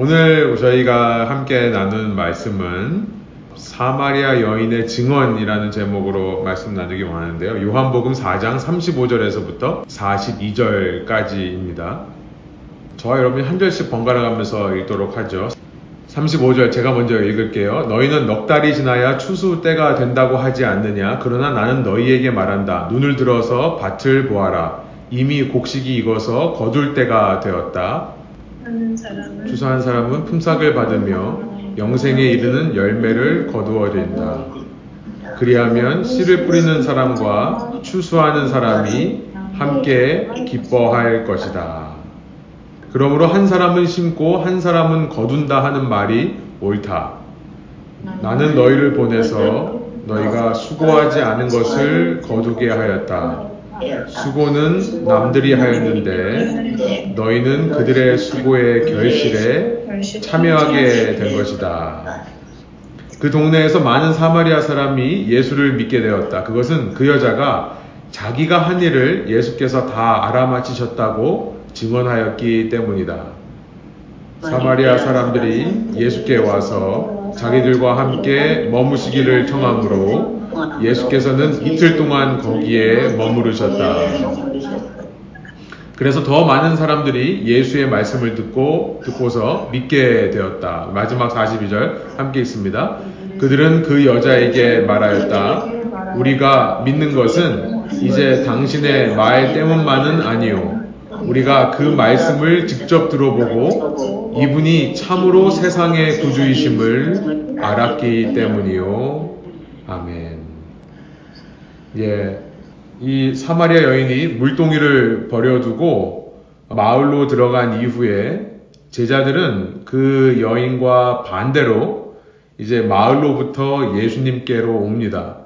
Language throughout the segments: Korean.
오늘 저희가 함께 나눈 말씀은 사마리아 여인의 증언이라는 제목으로 말씀 나누기 원하는데요. 요한복음 4장 35절에서부터 42절까지입니다. 저와 여러분이 한 절씩 번갈아 가면서 읽도록 하죠. 35절 제가 먼저 읽을게요. 너희는 넉 달이 지나야 추수 때가 된다고 하지 않느냐? 그러나 나는 너희에게 말한다. 눈을 들어서 밭을 보아라. 이미 곡식이 익어서 거둘 때가 되었다. 추수한 사람은 품삯을 받으며 영생에 이르는 열매를 거두어진다. 그리하면 씨를 뿌리는 사람과 추수하는 사람이 함께 기뻐할 것이다. 그러므로 한 사람은 심고 한 사람은 거둔다 하는 말이 옳다. 나는 너희를 보내서 너희가 수고하지 않은 것을 거두게 하였다. 수고는 남들이 하였는데 너희는 그들의 수고의 결실에 참여하게 된 것이다. 그 동네에서 많은 사마리아 사람이 예수를 믿게 되었다. 그것은 그 여자가 자기가 한 일을 예수께서 다 알아맞히셨다고 증언하였기 때문이다. 사마리아 사람들이 예수께 와서 자기들과 함께 머무시기를 청하므로 예수께서는 이틀 동안 거기에 머무르셨다. 그래서 더 많은 사람들이 예수의 말씀을 듣고 듣고서 믿게 되었다. 마지막 42절 함께 있습니다. 그들은 그 여자에게 말하였다. 우리가 믿는 것은 이제 당신의 말 때문만은 아니요. 우리가 그 말씀을 직접 들어보고 이분이 참으로 세상의 구주이심을 알았기 때문이요. 아멘. 예. 이 사마리아 여인이 물동이를 버려두고 마을로 들어간 이후에 제자들은 그 여인과 반대로 이제 마을로부터 예수님께로 옵니다.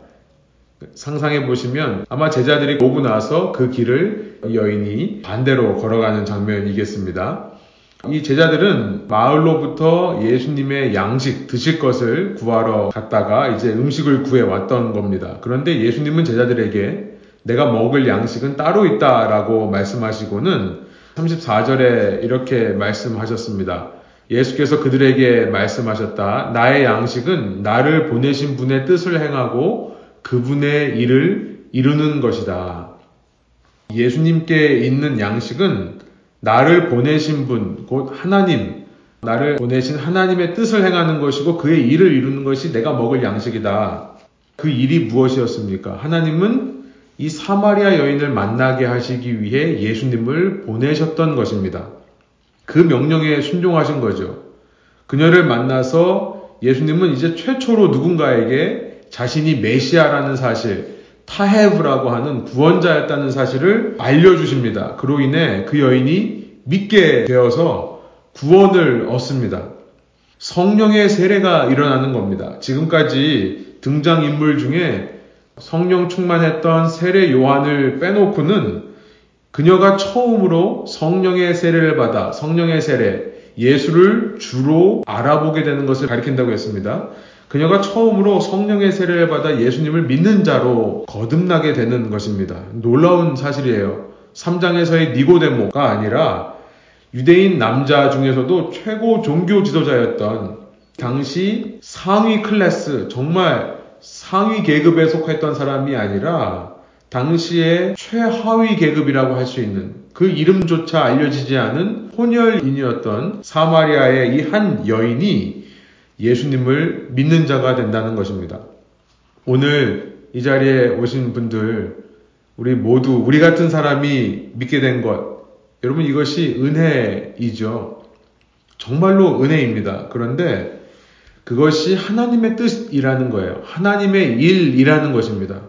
상상해 보시면 아마 제자들이 오고 나서 그 길을 여인이 반대로 걸어가는 장면이겠습니다. 이 제자들은 마을로부터 예수님의 양식 드실 것을 구하러 갔다가 이제 음식을 구해 왔던 겁니다. 그런데 예수님은 제자들에게 내가 먹을 양식은 따로 있다 라고 말씀하시고는 34절에 이렇게 말씀하셨습니다. 예수께서 그들에게 말씀하셨다. 나의 양식은 나를 보내신 분의 뜻을 행하고 그분의 일을 이루는 것이다. 예수님께 있는 양식은 나를 보내신 분, 곧 하나님, 나를 보내신 하나님의 뜻을 행하는 것이고 그의 일을 이루는 것이 내가 먹을 양식이다. 그 일이 무엇이었습니까? 하나님은 이 사마리아 여인을 만나게 하시기 위해 예수님을 보내셨던 것입니다. 그 명령에 순종하신 거죠. 그녀를 만나서 예수님은 이제 최초로 누군가에게 자신이 메시아라는 사실, 타헤브라고 하는 구원자였다는 사실을 알려주십니다. 그로 인해 그 여인이 믿게 되어서 구원을 얻습니다. 성령의 세례가 일어나는 겁니다. 지금까지 등장인물 중에 성령 충만했던 세례 요한을 빼놓고는 그녀가 처음으로 성령의 세례를 받아 성령의 세례, 예수를 주로 알아보게 되는 것을 가리킨다고 했습니다. 그녀가 처음으로 성령의 세례를 받아 예수님을 믿는 자로 거듭나게 되는 것입니다. 놀라운 사실이에요. 3장에서의 니고데모가 아니라 유대인 남자 중에서도 최고 종교 지도자였던 당시 상위 클래스, 정말 상위 계급에 속했던 사람이 아니라 당시의 최하위 계급이라고 할 수 있는 그 이름조차 알려지지 않은 혼혈인이었던 사마리아의 이 한 여인이 예수님을 믿는 자가 된다는 것입니다. 오늘 이 자리에 오신 분들, 우리 모두, 우리 같은 사람이 믿게 된 것, 여러분 이것이 은혜이죠. 정말로 은혜입니다. 그런데 그것이 하나님의 뜻이라는 거예요. 하나님의 일이라는 것입니다.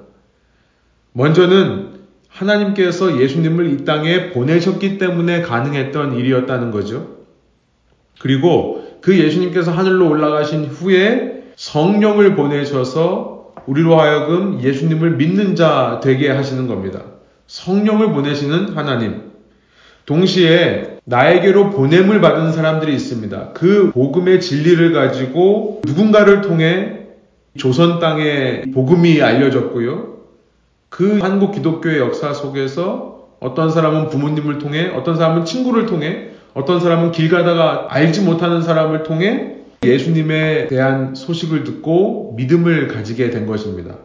먼저는 하나님께서 예수님을 이 땅에 보내셨기 때문에 가능했던 일이었다는 거죠. 그리고 그 예수님께서 하늘로 올라가신 후에 성령을 보내셔서 우리로 하여금 예수님을 믿는 자 되게 하시는 겁니다. 성령을 보내시는 하나님. 동시에 나에게로 보냄을 받은 사람들이 있습니다. 그 복음의 진리를 가지고 누군가를 통해 조선 땅에 복음이 알려졌고요. 그 한국 기독교의 역사 속에서 어떤 사람은 부모님을 통해, 어떤 사람은 친구를 통해, 어떤 사람은 길 가다가 알지 못하는 사람을 통해 예수님에 대한 소식을 듣고 믿음을 가지게 된 것입니다.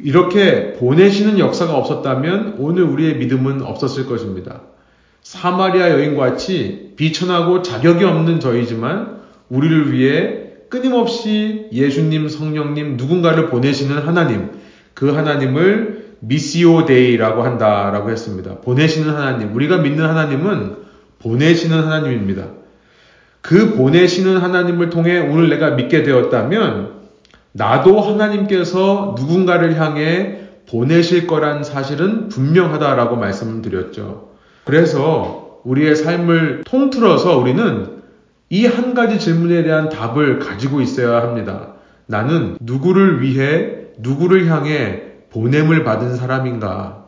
이렇게 보내시는 역사가 없었다면 오늘 우리의 믿음은 없었을 것입니다. 사마리아 여인과 같이 비천하고 자격이 없는 저희지만 우리를 위해 끊임없이 예수님, 성령님, 누군가를 보내시는 하나님, 그 하나님을 미시오 데이라고 한다라고 했습니다. 보내시는 하나님, 우리가 믿는 하나님은 보내시는 하나님입니다. 그 보내시는 하나님을 통해 오늘 내가 믿게 되었다면 나도 하나님께서 누군가를 향해 보내실 거란 사실은 분명하다라고 말씀을 드렸죠. 그래서 우리의 삶을 통틀어서 우리는 이 한 가지 질문에 대한 답을 가지고 있어야 합니다. 나는 누구를 위해 누구를 향해 보냄을 받은 사람인가?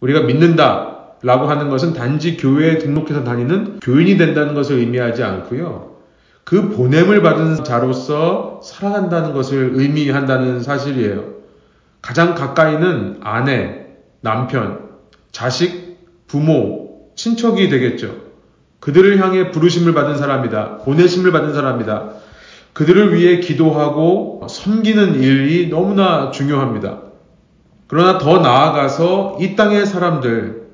우리가 믿는다 라고 하는 것은 단지 교회에 등록해서 다니는 교인이 된다는 것을 의미하지 않고요. 그 보냄을 받은 자로서 살아간다는 것을 의미한다는 사실이에요. 가장 가까이는 아내, 남편, 자식, 부모, 친척이 되겠죠. 그들을 향해 부르심을 받은 사람이다. 보내심을 받은 사람이다. 그들을 위해 기도하고 섬기는 일이 너무나 중요합니다. 그러나 더 나아가서 이 땅의 사람들,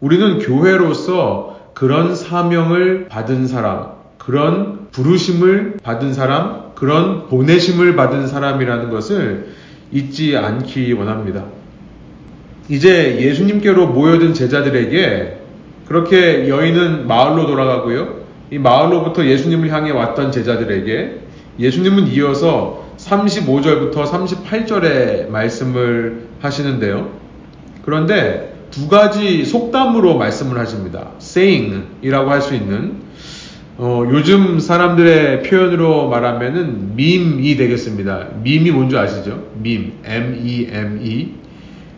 우리는 교회로서 그런 사명을 받은 사람, 그런 부르심을 받은 사람, 그런 보내심을 받은 사람이라는 것을 잊지 않기 원합니다. 이제 예수님께로 모여든 제자들에게 그렇게 여인은 마을로 돌아가고요. 이 마을로부터 예수님을 향해 왔던 제자들에게 예수님은 이어서 35절부터 38절의 말씀을 하시는데요. 그런데 두 가지 속담으로 말씀을 하십니다. saying이라고 할 수 있는 어, 요즘 사람들의 표현으로 말하면은 밈이 되겠습니다. 밈이 뭔지 아시죠? 밈, M-E-M-E.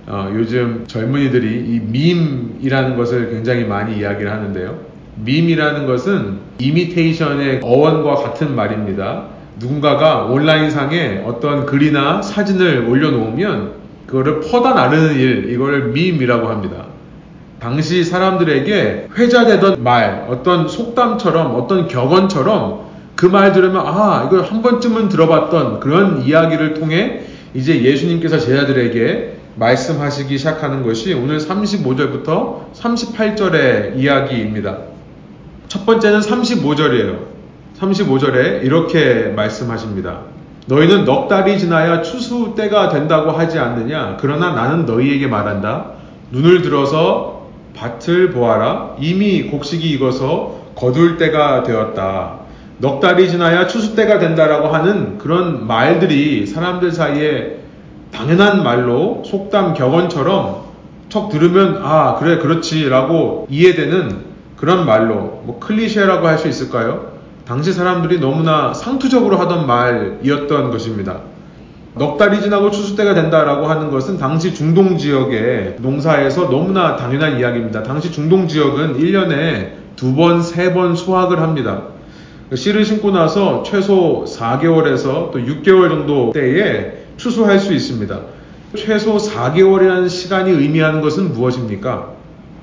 어, 요즘 젊은이들이 이 밈이라는 것을 굉장히 많이 이야기를 하는데요. 밈이라는 것은 이미테이션의 어원과 같은 말입니다. 누군가가 온라인상에 어떤 글이나 사진을 올려놓으면 그거를 퍼다 나르는 일, 이걸 밈이라고 합니다. 당시 사람들에게 회자되던 말, 어떤 속담처럼, 어떤 격언처럼 그 말 들으면, 아, 이걸 한 번쯤은 들어봤던 그런 이야기를 통해 이제 예수님께서 제자들에게 말씀하시기 시작하는 것이 오늘 35절부터 38절의 이야기입니다. 첫 번째는 35절이에요. 35절에 이렇게 말씀하십니다. 너희는 넉 달이 지나야 추수 때가 된다고 하지 않느냐? 그러나 나는 너희에게 말한다. 눈을 들어서 밭을 보아라. 이미 곡식이 익어서 거둘 때가 되었다. 넉 달이 지나야 추수 때가 된다라고 하는 그런 말들이 사람들 사이에 당연한 말로 속담 격언처럼 척 들으면 아 그래 그렇지라고 이해되는 그런 말로 뭐 클리셰라고 할 수 있을까요? 당시 사람들이 너무나 상투적으로 하던 말이었던 것입니다. 넉 달이 지나고 추수 때가 된다라고 하는 것은 당시 중동 지역의 농사에서 너무나 당연한 이야기입니다. 당시 중동 지역은 1년에 두 번, 세 번 수확을 합니다. 씨를 심고 나서 최소 4개월에서 또 6개월 정도 때에 추수할 수 있습니다. 최소 4개월이라는 시간이 의미하는 것은 무엇입니까?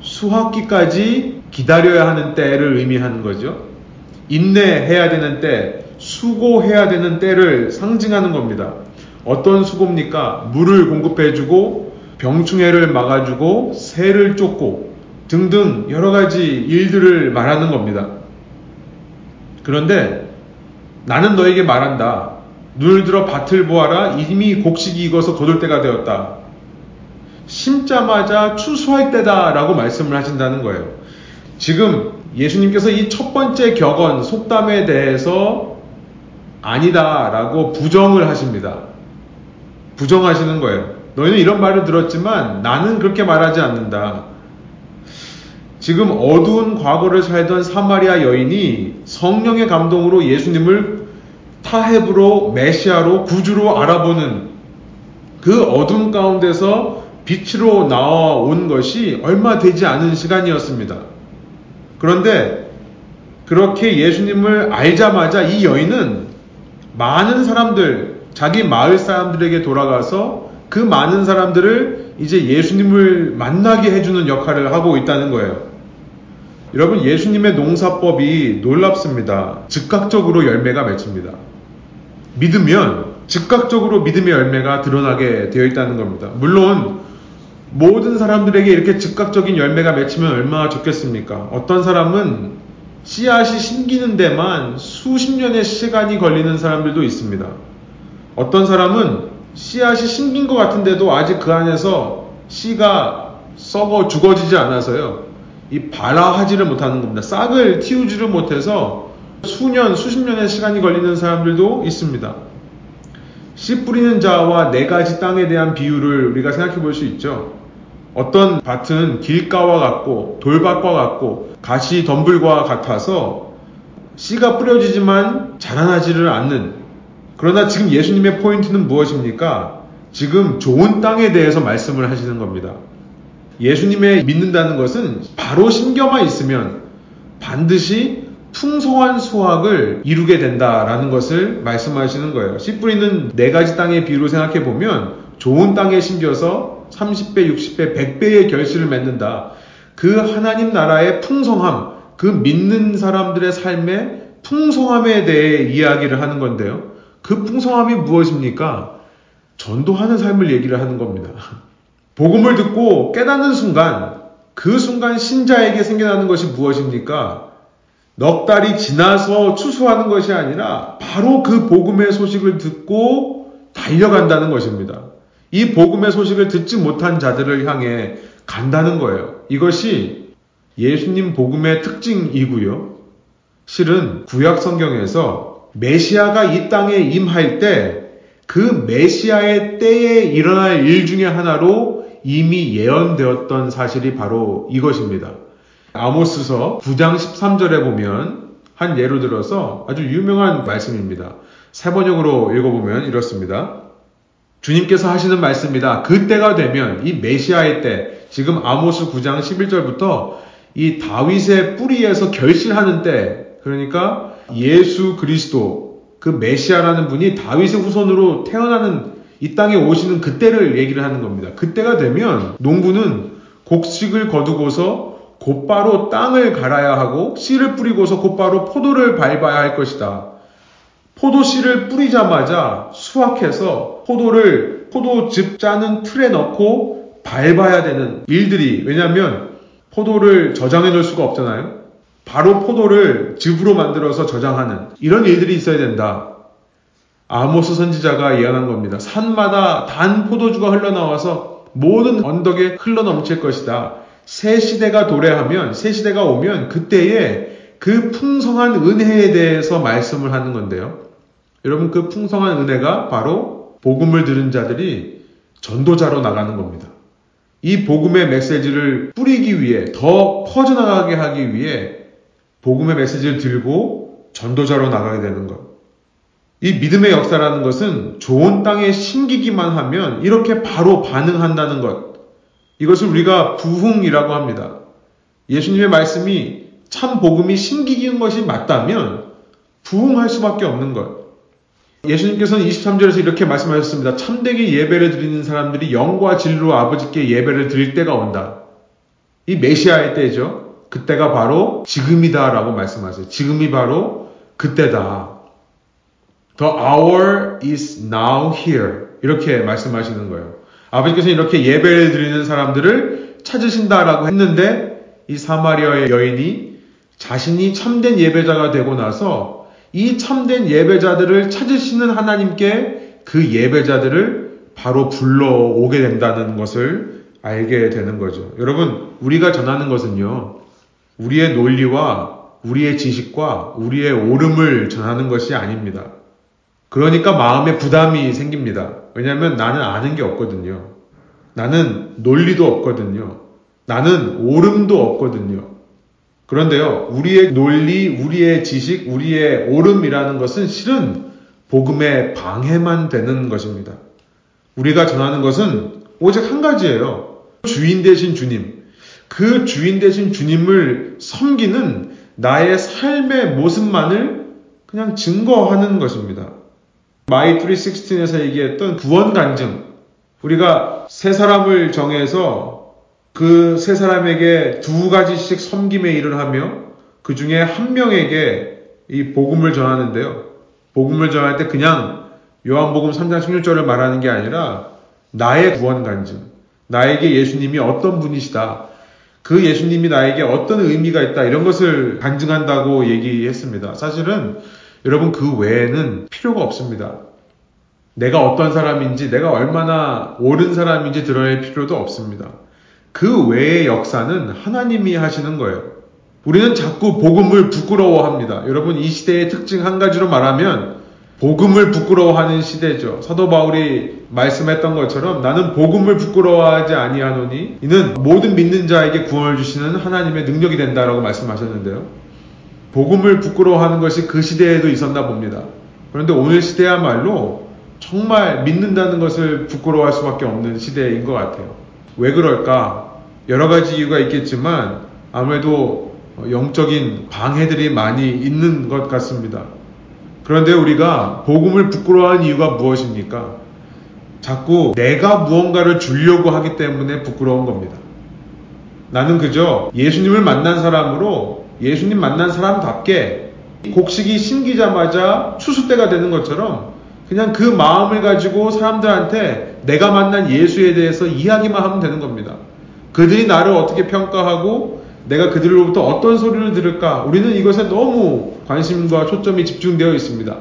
수확기까지 기다려야 하는 때를 의미하는 거죠. 인내해야 되는 때, 수고해야 되는 때를 상징하는 겁니다. 어떤 수고입니까? 물을 공급해주고, 병충해를 막아주고, 새를 쫓고, 등등 여러 가지 일들을 말하는 겁니다. 그런데 나는 너에게 말한다. 눈을 들어 밭을 보아라. 이미 곡식이 익어서 거둘 때가 되었다. 심자마자 추수할 때다. 라고 말씀을 하신다는 거예요. 지금 예수님께서 이 첫 번째 격언, 속담에 대해서 아니다라고 부정을 하십니다. 부정하시는 거예요. 너희는 이런 말을 들었지만 나는 그렇게 말하지 않는다. 지금 어두운 과거를 살던 사마리아 여인이 성령의 감동으로 예수님을 타협으로 메시아로 구주로 알아보는 그 어둠 가운데서 빛으로 나온 것이 얼마 되지 않은 시간이었습니다. 그런데 그렇게 예수님을 알자마자 이 여인은 많은 사람들, 자기 마을 사람들에게 돌아가서 그 많은 사람들을 이제 예수님을 만나게 해주는 역할을 하고 있다는 거예요. 여러분 예수님의 농사법이 놀랍습니다. 즉각적으로 열매가 맺힙니다. 믿으면 즉각적으로 믿음의 열매가 드러나게 되어 있다는 겁니다. 물론 모든 사람들에게 이렇게 즉각적인 열매가 맺히면 얼마나 좋겠습니까? 어떤 사람은 씨앗이 심기는 데만 수십 년의 시간이 걸리는 사람들도 있습니다. 어떤 사람은 씨앗이 심긴 것 같은데도 아직 그 안에서 씨가 썩어 죽어지지 않아서요. 이 발화하지를 못하는 겁니다. 싹을 틔우지를 못해서 수년, 수십 년의 시간이 걸리는 사람들도 있습니다. 씨 뿌리는 자와 네 가지 땅에 대한 비유를 우리가 생각해 볼 수 있죠. 어떤 밭은 길가와 같고 돌밭과 같고 가시 덤불과 같아서 씨가 뿌려지지만 자라나지를 않는 그러나 지금 예수님의 포인트는 무엇입니까? 지금 좋은 땅에 대해서 말씀을 하시는 겁니다. 예수님의 믿는다는 것은 바로 신겨만 있으면 반드시 풍성한 수확을 이루게 된다라는 것을 말씀하시는 거예요. 씨 뿌리는 네 가지 땅의 비유로 생각해 보면 좋은 땅에 심겨서 30배, 60배, 100배의 결실을 맺는다. 그 하나님 나라의 풍성함, 그 믿는 사람들의 삶의 풍성함에 대해 이야기를 하는 건데요. 그 풍성함이 무엇입니까? 전도하는 삶을 얘기를 하는 겁니다. 복음을 듣고 깨닫는 순간, 그 순간 신자에게 생겨나는 것이 무엇입니까? 넉 달이 지나서 추수하는 것이 아니라 바로 그 복음의 소식을 듣고 달려간다는 것입니다. 이 복음의 소식을 듣지 못한 자들을 향해 간다는 거예요. 이것이 예수님 복음의 특징이고요. 실은 구약 성경에서 메시아가 이 땅에 임할 때 그 메시아의 때에 일어날 일 중에 하나로 이미 예언되었던 사실이 바로 이것입니다. 아모스서 9장 13절에 보면 한 예로 들어서 아주 유명한 말씀입니다. 세 번역으로 읽어보면 이렇습니다. 주님께서 하시는 말씀입니다. 그때가 되면 이 메시아의 때, 지금 아모스 9장 11절부터 이 다윗의 뿌리에서 결실하는 때, 그러니까 예수 그리스도, 그 메시아라는 분이 다윗의 후손으로 태어나는 이 땅에 오시는 그때를 얘기를 하는 겁니다. 그때가 되면 농부는 곡식을 거두고서 곧바로 땅을 갈아야 하고 씨를 뿌리고서 곧바로 포도를 밟아야 할 것이다. 포도 씨를 뿌리자마자 수확해서 포도를 포도즙 짜는 틀에 넣고 밟아야 되는 일들이 왜냐하면 포도를 저장해 놓을 수가 없잖아요. 바로 포도를 즙으로 만들어서 저장하는 이런 일들이 있어야 된다. 아모스 선지자가 예언한 겁니다. 산마다 단 포도주가 흘러나와서 모든 언덕에 흘러넘칠 것이다. 새 시대가 도래하면 새 시대가 오면 그때에 그 풍성한 은혜에 대해서 말씀을 하는 건데요. 여러분 그 풍성한 은혜가 바로 복음을 들은 자들이 전도자로 나가는 겁니다. 이 복음의 메시지를 뿌리기 위해 더 퍼져나가게 하기 위해 복음의 메시지를 들고 전도자로 나가게 되는 것. 이 믿음의 역사라는 것은 좋은 땅에 심기기만 하면 이렇게 바로 반응한다는 것. 이것을 우리가 부흥이라고 합니다. 예수님의 말씀이 참 복음이 심기기는 것이 맞다면 부흥할 수밖에 없는 것. 예수님께서는 23절에서 이렇게 말씀하셨습니다. 참되게 예배를 드리는 사람들이 영과 진리로 아버지께 예배를 드릴 때가 온다. 이 메시아의 때죠. 그때가 바로 지금이다라고 말씀하세요. 지금이 바로 그때다. The hour is now here. 이렇게 말씀하시는 거예요. 아버지께서 이렇게 예배를 드리는 사람들을 찾으신다라고 했는데 이 사마리아의 여인이 자신이 참된 예배자가 되고 나서 이 참된 예배자들을 찾으시는 하나님께 그 예배자들을 바로 불러오게 된다는 것을 알게 되는 거죠. 여러분, 우리가 전하는 것은요, 우리의 논리와 우리의 지식과 우리의 옳음을 전하는 것이 아닙니다. 그러니까 마음에 부담이 생깁니다. 왜냐하면 나는 아는 게 없거든요. 나는 논리도 없거든요. 나는 옳음도 없거든요. 그런데요, 우리의 논리, 우리의 지식, 우리의 옳음이라는 것은 실은 복음의 방해만 되는 것입니다. 우리가 전하는 것은 오직 한 가지예요. 주인 되신 주님. 그 주인 되신 주님을 섬기는 나의 삶의 모습만을 그냥 증거하는 것입니다. My 316에서 얘기했던 구원 간증. 우리가 세 사람을 정해서 그 세 사람에게 두 가지씩 섬김의 일을 하며 그 중에 한 명에게 이 복음을 전하는데요. 복음을 전할 때 그냥 요한복음 3장 16절을 말하는 게 아니라 나의 구원 간증, 나에게 예수님이 어떤 분이시다. 그 예수님이 나에게 어떤 의미가 있다. 이런 것을 간증한다고 얘기했습니다. 사실은 여러분 그 외에는 필요가 없습니다. 내가 어떤 사람인지, 내가 얼마나 옳은 사람인지 드러낼 필요도 없습니다. 그 외의 역사는 하나님이 하시는 거예요. 우리는 자꾸 복음을 부끄러워합니다. 여러분 이 시대의 특징 한 가지로 말하면 복음을 부끄러워하는 시대죠. 사도 바울이 말씀했던 것처럼 나는 복음을 부끄러워하지 아니하노니 이는 모든 믿는 자에게 구원을 주시는 하나님의 능력이 된다라고 말씀하셨는데요. 복음을 부끄러워하는 것이 그 시대에도 있었나 봅니다. 그런데 오늘 시대야말로 정말 믿는다는 것을 부끄러워할 수밖에 없는 시대인 것 같아요. 왜 그럴까? 여러 가지 이유가 있겠지만 아무래도 영적인 방해들이 많이 있는 것 같습니다. 그런데 우리가 복음을 부끄러워하는 이유가 무엇입니까? 자꾸 내가 무언가를 주려고 하기 때문에 부끄러운 겁니다. 나는 그저 예수님을 만난 사람으로 예수님 만난 사람답게 곡식이 심기자마자 추수 때가 되는 것처럼 그냥 그 마음을 가지고 사람들한테 내가 만난 예수에 대해서 이야기만 하면 되는 겁니다. 그들이 나를 어떻게 평가하고 내가 그들로부터 어떤 소리를 들을까? 우리는 이것에 너무 관심과 초점이 집중되어 있습니다.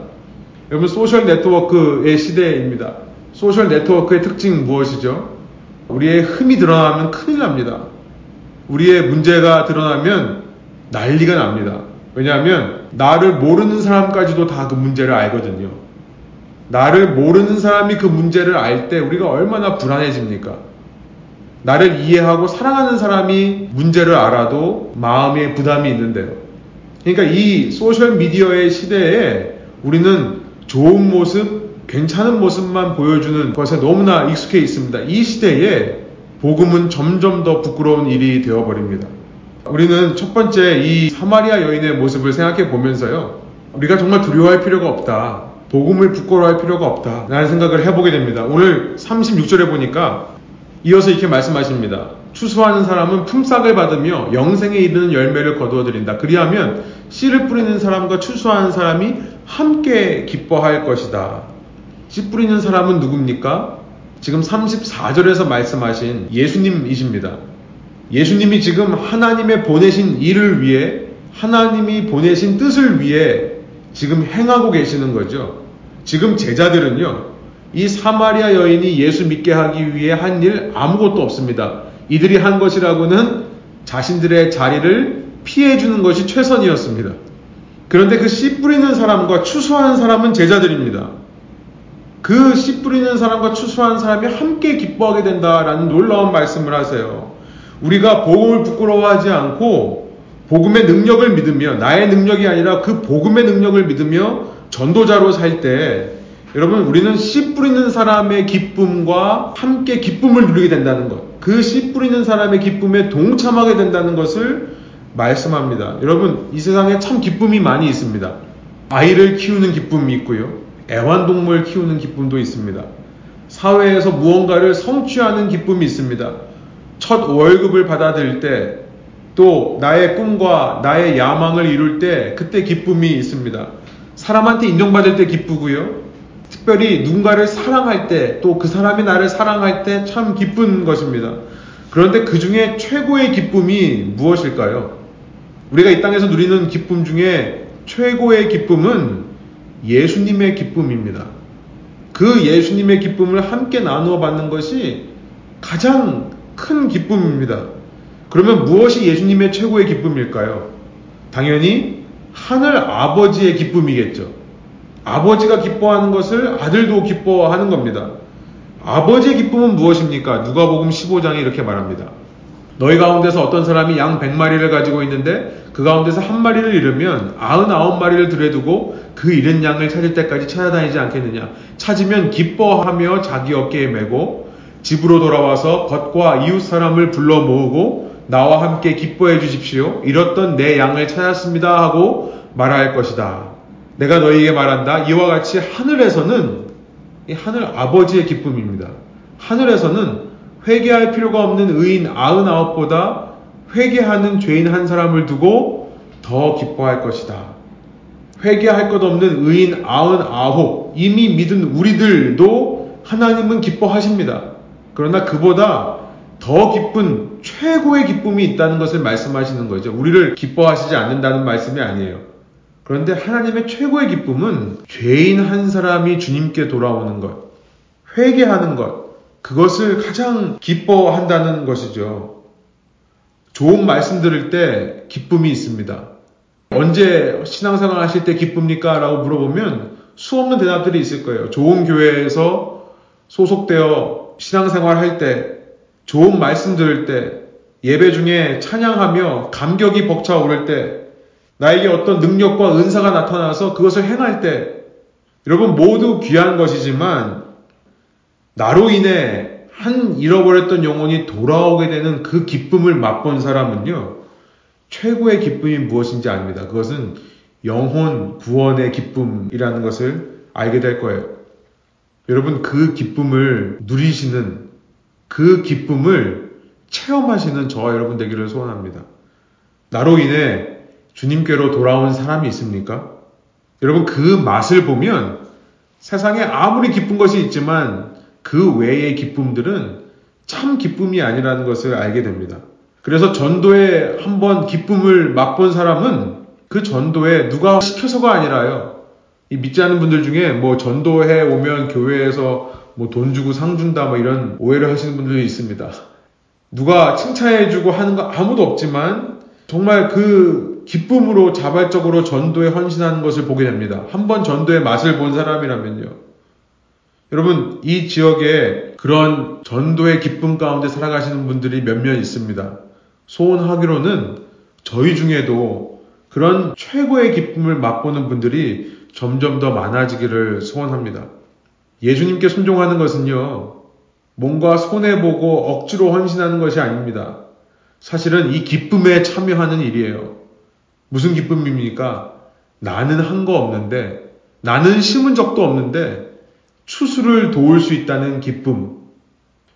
여러분, 소셜 네트워크의 시대입니다. 소셜 네트워크의 특징 무엇이죠? 우리의 흠이 드러나면 큰일 납니다. 우리의 문제가 드러나면 난리가 납니다. 왜냐하면 나를 모르는 사람까지도 다 그 문제를 알거든요. 나를 모르는 사람이 그 문제를 알 때 우리가 얼마나 불안해집니까? 나를 이해하고 사랑하는 사람이 문제를 알아도 마음에 부담이 있는데요. 그러니까 이 소셜 미디어의 시대에 우리는 좋은 모습, 괜찮은 모습만 보여주는 것에 너무나 익숙해 있습니다. 이 시대에 복음은 점점 더 부끄러운 일이 되어버립니다. 우리는 첫 번째 이 사마리아 여인의 모습을 생각해 보면서요. 우리가 정말 두려워할 필요가 없다. 복음을 부끄러워할 필요가 없다. 라는 생각을 해보게 됩니다. 오늘 36절에 보니까 이어서 이렇게 말씀하십니다. 추수하는 사람은 품삯을 받으며 영생에 이르는 열매를 거두어 드린다. 그리하면 씨를 뿌리는 사람과 추수하는 사람이 함께 기뻐할 것이다. 씨 뿌리는 사람은 누굽니까? 지금 34절에서 말씀하신 예수님이십니다. 예수님이 지금 하나님의 보내신 일을 위해 하나님이 보내신 뜻을 위해 지금 행하고 계시는 거죠. 지금 제자들은요, 이 사마리아 여인이 예수 믿게 하기 위해 한 일 아무것도 없습니다. 이들이 한 것이라고는 자신들의 자리를 피해주는 것이 최선이었습니다. 그런데 그 씨 뿌리는 사람과 추수하는 사람은 제자들입니다. 그 씨 뿌리는 사람과 추수하는 사람이 함께 기뻐하게 된다라는 놀라운 말씀을 하세요. 우리가 복음을 부끄러워하지 않고 복음의 능력을 믿으며 나의 능력이 아니라 그 복음의 능력을 믿으며 전도자로 살 때 여러분, 우리는 씨 뿌리는 사람의 기쁨과 함께 기쁨을 누리게 된다는 것. 그 씨 뿌리는 사람의 기쁨에 동참하게 된다는 것을 말씀합니다. 여러분, 이 세상에 참 기쁨이 많이 있습니다. 아이를 키우는 기쁨이 있고요. 애완동물 키우는 기쁨도 있습니다. 사회에서 무언가를 성취하는 기쁨이 있습니다. 첫 월급을 받아들일 때, 또 나의 꿈과 나의 야망을 이룰 때, 그때 기쁨이 있습니다. 사람한테 인정받을 때 기쁘고요. 특별히 누군가를 사랑할 때, 또 그 사람이 나를 사랑할 때 참 기쁜 것입니다. 그런데 그 중에 최고의 기쁨이 무엇일까요? 우리가 이 땅에서 누리는 기쁨 중에 최고의 기쁨은 예수님의 기쁨입니다. 그 예수님의 기쁨을 함께 나누어 받는 것이 가장 큰 기쁨입니다. 그러면 무엇이 예수님의 최고의 기쁨일까요? 당연히 하늘 아버지의 기쁨이겠죠. 아버지가 기뻐하는 것을 아들도 기뻐하는 겁니다. 아버지의 기쁨은 무엇입니까? 누가복음 15장에 이렇게 말합니다. 너희 가운데서 어떤 사람이 양 100마리를 가지고 있는데 그 가운데서 한 마리를 잃으면 99마리를 들여두고 그 잃은 양을 찾을 때까지 찾아다니지 않겠느냐. 찾으면 기뻐하며 자기 어깨에 메고 집으로 돌아와서 겉과 이웃 사람을 불러 모으고 나와 함께 기뻐해 주십시오. 잃었던 내 양을 찾았습니다 하고 말할 것이다. 내가 너희에게 말한다. 이와 같이 하늘에서는 이 하늘 아버지의 기쁨입니다. 하늘에서는 회개할 필요가 없는 의인 99보다 회개하는 죄인 한 사람을 두고 더 기뻐할 것이다. 회개할 것 없는 의인 99 이미 믿은 우리들도 하나님은 기뻐하십니다. 그러나 그보다 더 기쁜 최고의 기쁨이 있다는 것을 말씀하시는 거죠. 우리를 기뻐하시지 않는다는 말씀이 아니에요. 그런데 하나님의 최고의 기쁨은 죄인 한 사람이 주님께 돌아오는 것, 회개하는 것, 그것을 가장 기뻐한다는 것이죠. 좋은 말씀 들을 때 기쁨이 있습니다. 언제 신앙생활 하실 때 기쁩니까? 라고 물어보면 수없는 대답들이 있을 거예요. 좋은 교회에서 소속되어 신앙생활 할 때, 좋은 말씀 들을 때, 예배 중에 찬양하며 감격이 벅차오를 때, 나에게 어떤 능력과 은사가 나타나서 그것을 행할 때, 여러분 모두 귀한 것이지만, 나로 인해 한 잃어버렸던 영혼이 돌아오게 되는 그 기쁨을 맛본 사람은요, 최고의 기쁨이 무엇인지 압니다. 그것은 영혼 구원의 기쁨이라는 것을 알게 될 거예요. 여러분 그 기쁨을 누리시는 그 기쁨을 체험하시는 저와 여러분 되기를 소원합니다. 나로 인해 주님께로 돌아온 사람이 있습니까? 여러분 그 맛을 보면 세상에 아무리 기쁜 것이 있지만 그 외의 기쁨들은 참 기쁨이 아니라는 것을 알게 됩니다. 그래서 전도에 한번 기쁨을 맛본 사람은 그 전도에 누가 시켜서가 아니라요. 이 믿지 않는 분들 중에 뭐 전도해 오면 교회에서 뭐 돈 주고 상 준다 뭐 이런 오해를 하시는 분들이 있습니다. 누가 칭찬해주고 하는 거 아무도 없지만 정말 그 기쁨으로 자발적으로 전도에 헌신하는 것을 보게 됩니다. 한번 전도의 맛을 본 사람이라면요. 여러분, 이 지역에 그런 전도의 기쁨 가운데 살아가시는 분들이 몇몇 있습니다. 소원하기로는 저희 중에도 그런 최고의 기쁨을 맛보는 분들이 점점 더 많아지기를 소원합니다. 예수님께 순종하는 것은요, 뭔가 손해보고 억지로 헌신하는 것이 아닙니다. 사실은 이 기쁨에 참여하는 일이에요. 무슨 기쁨입니까? 나는 한 거 없는데, 나는 심은 적도 없는데, 추수를 도울 수 있다는 기쁨.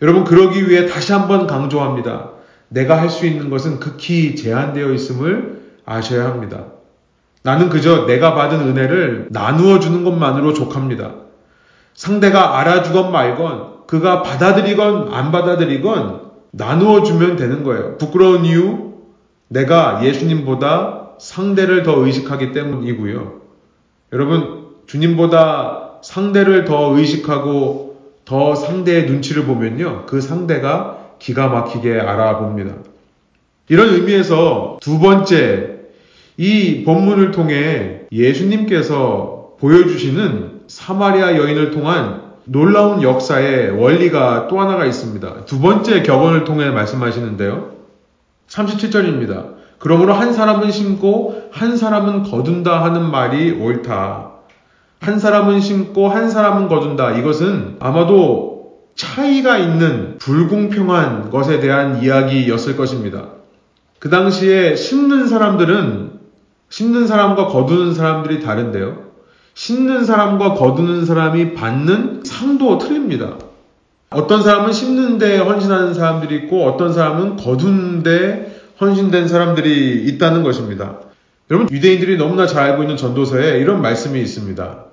여러분, 그러기 위해 다시 한번 강조합니다. 내가 할 수 있는 것은 극히 제한되어 있음을 아셔야 합니다. 나는 그저 내가 받은 은혜를 나누어 주는 것만으로 족합니다. 상대가 알아주건 말건, 그가 받아들이건 안 받아들이건 나누어 주면 되는 거예요. 부끄러운 이유, 내가 예수님보다 상대를 더 의식하기 때문이고요. 여러분, 주님보다 상대를 더 의식하고 더 상대의 눈치를 보면요. 그 상대가 기가 막히게 알아봅니다. 이런 의미에서 두 번째, 이 본문을 통해 예수님께서 보여주시는 사마리아 여인을 통한 놀라운 역사의 원리가 또 하나가 있습니다. 두 번째 격언을 통해 말씀하시는데요. 37절입니다. 그러므로 한 사람은 심고 한 사람은 거둔다 하는 말이 옳다. 한 사람은 심고 한 사람은 거둔다. 이것은 아마도 차이가 있는 불공평한 것에 대한 이야기였을 것입니다. 그 당시에 심는 사람들은 심는 사람과 거두는 사람들이 다른데요. 심는 사람과 거두는 사람이 받는 상도 틀립니다. 어떤 사람은 심는데 헌신하는 사람들이 있고 어떤 사람은 거두는데 헌신된 사람들이 있다는 것입니다. 여러분 유대인들이 너무나 잘 알고 있는 전도서에 이런 말씀이 있습니다.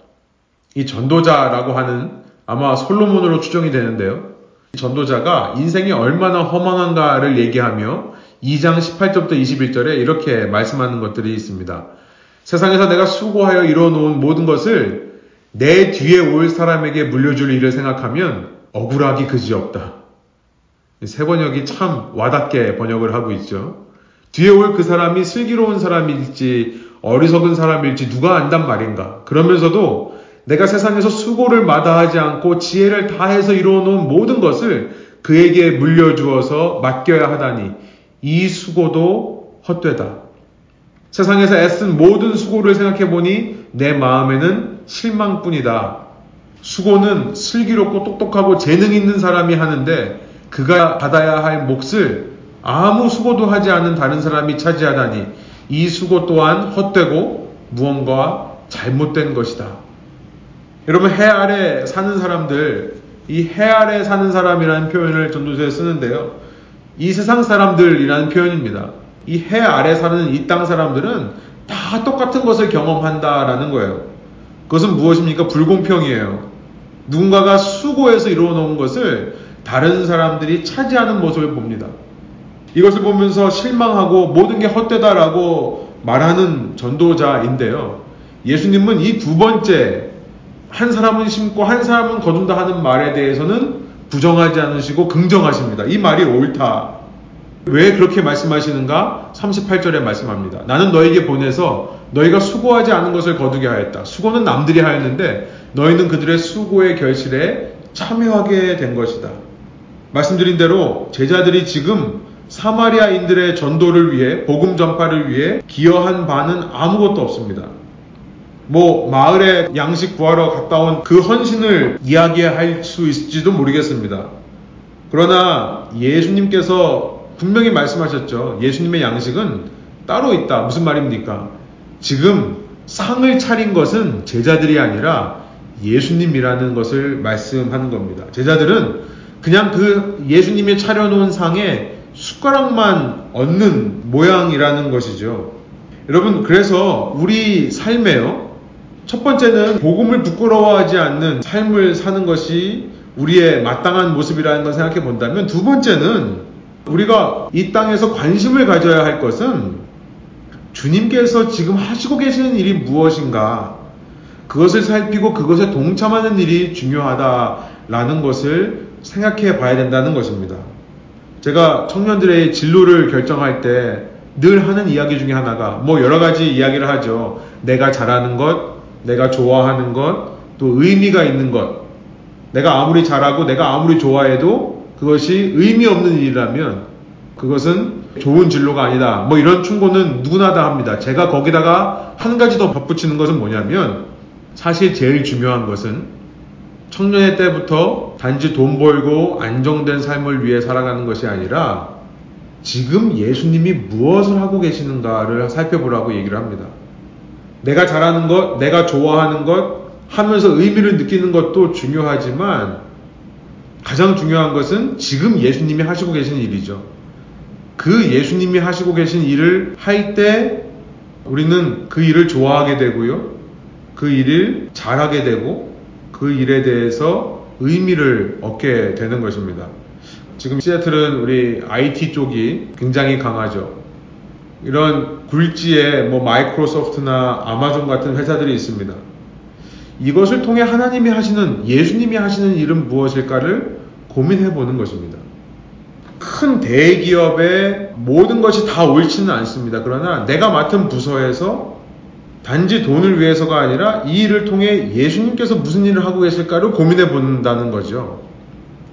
이 전도자라고 하는 아마 솔로몬으로 추정이 되는데요. 전도자가 인생이 얼마나 허망한가를 얘기하며 2장 18절부터 21절에 이렇게 말씀하는 것들이 있습니다. 세상에서 내가 수고하여 이뤄놓은 모든 것을 내 뒤에 올 사람에게 물려줄 일을 생각하면 억울하기 그지없다. 세 번역이 참 와닿게 번역을 하고 있죠. 뒤에 올 그 사람이 슬기로운 사람일지 어리석은 사람일지 누가 안단 말인가. 그러면서도 내가 세상에서 수고를 마다하지 않고 지혜를 다해서 이루어놓은 모든 것을 그에게 물려주어서 맡겨야 하다니 이 수고도 헛되다. 세상에서 애쓴 모든 수고를 생각해 보니 내 마음에는 실망뿐이다. 수고는 슬기롭고 똑똑하고 재능 있는 사람이 하는데 그가 받아야 할 몫을 아무 수고도 하지 않은 다른 사람이 차지하다니 이 수고 또한 헛되고 무언가 잘못된 것이다. 여러분 해 아래 사는 사람들 이 해 아래 사는 사람이라는 표현을 전도서에 쓰는데요. 이 세상 사람들이라는 표현입니다. 이 해 아래 사는 이 땅 사람들은 다 똑같은 것을 경험한다라는 거예요. 그것은 무엇입니까? 불공평이에요. 누군가가 수고해서 이루어 놓은 것을 다른 사람들이 차지하는 모습을 봅니다. 이것을 보면서 실망하고 모든 게 헛되다라고 말하는 전도자인데요. 예수님은 이 두 번째 한 사람은 심고 한 사람은 거둔다 하는 말에 대해서는 부정하지 않으시고 긍정하십니다. 이 말이 옳다. 왜 그렇게 말씀하시는가? 38절에 말씀합니다. 나는 너에게 보내서 너희가 수고하지 않은 것을 거두게 하였다. 수고는 남들이 하였는데 너희는 그들의 수고의 결실에 참여하게 된 것이다. 말씀드린 대로 제자들이 지금 사마리아인들의 전도를 위해 복음 전파를 위해 기여한 바는 아무것도 없습니다. 뭐 마을에 양식 구하러 갔다 온 그 헌신을 이야기할 수 있을지도 모르겠습니다. 그러나 예수님께서 분명히 말씀하셨죠. 예수님의 양식은 따로 있다. 무슨 말입니까? 지금 상을 차린 것은 제자들이 아니라 예수님이라는 것을 말씀하는 겁니다. 제자들은 그냥 그 예수님이 차려놓은 상에 숟가락만 얻는 모양이라는 것이죠. 여러분, 그래서 우리 삶에요. 첫 번째는 복음을 부끄러워하지 않는 삶을 사는 것이 우리의 마땅한 모습이라는 걸 생각해 본다면 두 번째는 우리가 이 땅에서 관심을 가져야 할 것은 주님께서 지금 하시고 계시는 일이 무엇인가 그것을 살피고 그것에 동참하는 일이 중요하다라는 것을 생각해 봐야 된다는 것입니다. 제가 청년들의 진로를 결정할 때 늘 하는 이야기 중에 하나가 뭐 여러 가지 이야기를 하죠. 내가 잘하는 것, 내가 좋아하는 것, 또 의미가 있는 것. 내가 아무리 잘하고 내가 아무리 좋아해도 그것이 의미 없는 일이라면 그것은 좋은 진로가 아니다. 뭐 이런 충고는 누구나 다 합니다. 제가 거기다가 한 가지 더 덧붙이는 것은 뭐냐면 사실 제일 중요한 것은 청년의 때부터 단지 돈 벌고 안정된 삶을 위해 살아가는 것이 아니라 지금 예수님이 무엇을 하고 계시는가를 살펴보라고 얘기를 합니다. 내가 잘하는 것, 내가 좋아하는 것 하면서 의미를 느끼는 것도 중요하지만 가장 중요한 것은 지금 예수님이 하시고 계신 일이죠. 그 예수님이 하시고 계신 일을 할 때 우리는 그 일을 좋아하게 되고요. 그 일을 잘하게 되고 그 일에 대해서 의미를 얻게 되는 것입니다. 지금 시애틀은 우리 IT 쪽이 굉장히 강하죠. 이런 굴지에 뭐 마이크로소프트나 아마존 같은 회사들이 있습니다. 이것을 통해 하나님이 하시는 예수님이 하시는 일은 무엇일까를 고민해 보는 것입니다. 큰 대기업의 모든 것이 다 옳지는 않습니다. 그러나 내가 맡은 부서에서 단지 돈을 위해서가 아니라 이 일을 통해 예수님께서 무슨 일을 하고 계실까를 고민해 본다는 거죠.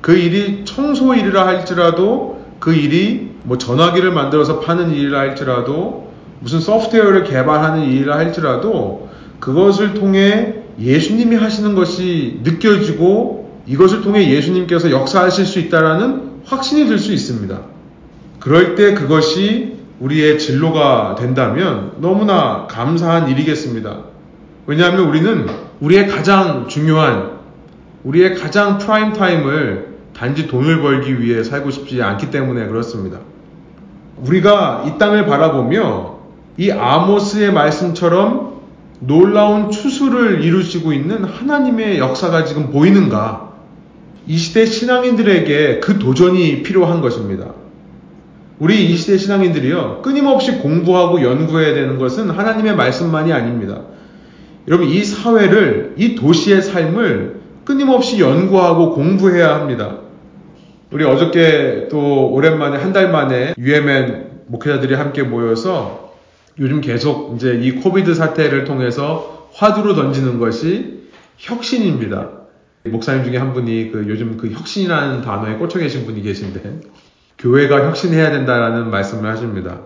그 일이 청소 일이라 할지라도 그 일이 뭐 전화기를 만들어서 파는 일이라 할지라도 무슨 소프트웨어를 개발하는 일이라 할지라도 그것을 통해 예수님이 하시는 것이 느껴지고 이것을 통해 예수님께서 역사하실 수 있다라는 확신이 들 수 있습니다. 그럴 때 그것이 우리의 진로가 된다면 너무나 감사한 일이겠습니다. 왜냐하면 우리는 우리의 가장 중요한, 우리의 가장 prime time을 단지 돈을 벌기 위해 살고 싶지 않기 때문에 그렇습니다. 우리가 이 땅을 바라보며 이 아모스의 말씀처럼 놀라운 추수를 이루시고 있는 하나님의 역사가 지금 보이는가? 이 시대 신앙인들에게 그 도전이 필요한 것입니다. 우리 이 시대 신앙인들이요, 끊임없이 공부하고 연구해야 되는 것은 하나님의 말씀만이 아닙니다. 여러분, 이 사회를, 이 도시의 삶을 끊임없이 연구하고 공부해야 합니다. 우리 어저께 또 오랜만에 한 달 만에 UMN 목회자들이 함께 모여서 요즘 계속 이제 이 코비드 사태를 통해서 화두로 던지는 것이 혁신입니다. 목사님 중에 한 분이 그 요즘 그 혁신이라는 단어에 꽂혀 계신 분이 계신데 교회가 혁신해야 된다라는 말씀을 하십니다.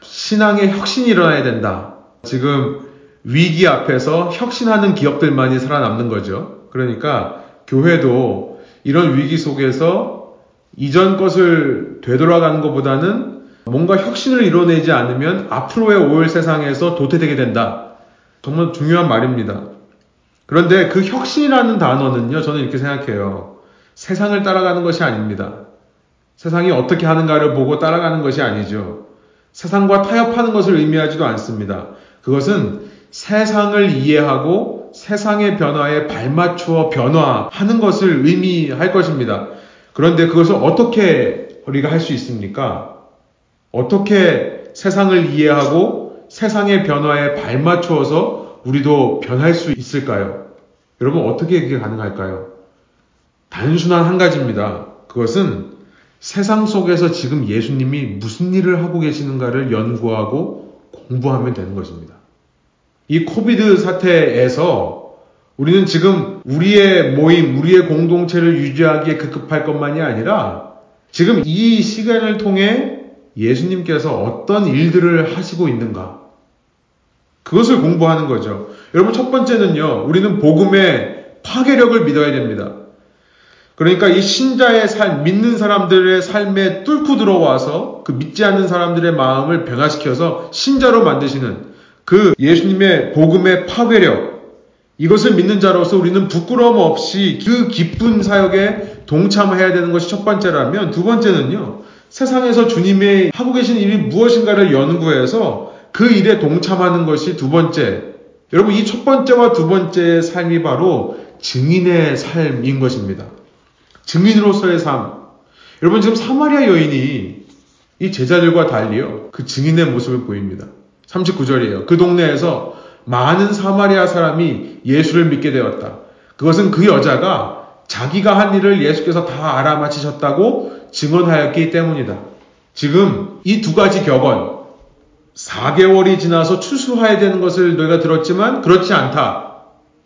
신앙의 혁신이 일어나야 된다. 지금 위기 앞에서 혁신하는 기업들만이 살아남는 거죠. 그러니까 교회도 이런 위기 속에서 이전 것을 되돌아가는 것보다는 뭔가 혁신을 이뤄내지 않으면 앞으로의 올 세상에서 도태되게 된다. 정말 중요한 말입니다. 그런데 그 혁신이라는 단어는요, 저는 이렇게 생각해요. 세상을 따라가는 것이 아닙니다. 세상이 어떻게 하는가를 보고 따라가는 것이 아니죠. 세상과 타협하는 것을 의미하지도 않습니다. 그것은 세상을 이해하고 세상의 변화에 발맞추어 변화하는 것을 의미할 것입니다. 그런데 그것을 어떻게 우리가 할 수 있습니까? 어떻게 세상을 이해하고 세상의 변화에 발맞추어서 우리도 변할 수 있을까요? 여러분 어떻게 그게 가능할까요? 단순한 한 가지입니다. 그것은 세상 속에서 지금 예수님이 무슨 일을 하고 계시는가를 연구하고 공부하면 되는 것입니다. 이 코비드 사태에서 우리는 지금 우리의 모임, 우리의 공동체를 유지하기에 급급할 것만이 아니라 지금 이 시간을 통해 예수님께서 어떤 일들을 하시고 있는가. 그것을 공부하는 거죠. 여러분, 첫 번째는요, 우리는 복음의 파괴력을 믿어야 됩니다. 그러니까 이 신자의 삶, 믿는 사람들의 삶에 뚫고 들어와서 그 믿지 않는 사람들의 마음을 변화시켜서 신자로 만드시는 그 예수님의 복음의 파괴력, 이것을 믿는 자로서 우리는 부끄러움 없이 그 기쁜 사역에 동참해야 되는 것이 첫 번째라면 두 번째는요. 세상에서 주님의 하고 계신 일이 무엇인가를 연구해서 그 일에 동참하는 것이 두 번째. 여러분 이 첫 번째와 두 번째의 삶이 바로 증인의 삶인 것입니다. 증인으로서의 삶. 여러분 지금 사마리아 여인이 이 제자들과 달리요. 그 증인의 모습을 보입니다. 39절이에요. 그 동네에서 많은 사마리아 사람이 예수를 믿게 되었다. 그것은 그 여자가 자기가 한 일을 예수께서 다 알아맞히셨다고 증언하였기 때문이다. 지금 이 두 가지 격언, 4개월이 지나서 추수해야 되는 것을 너희가 들었지만 그렇지 않다.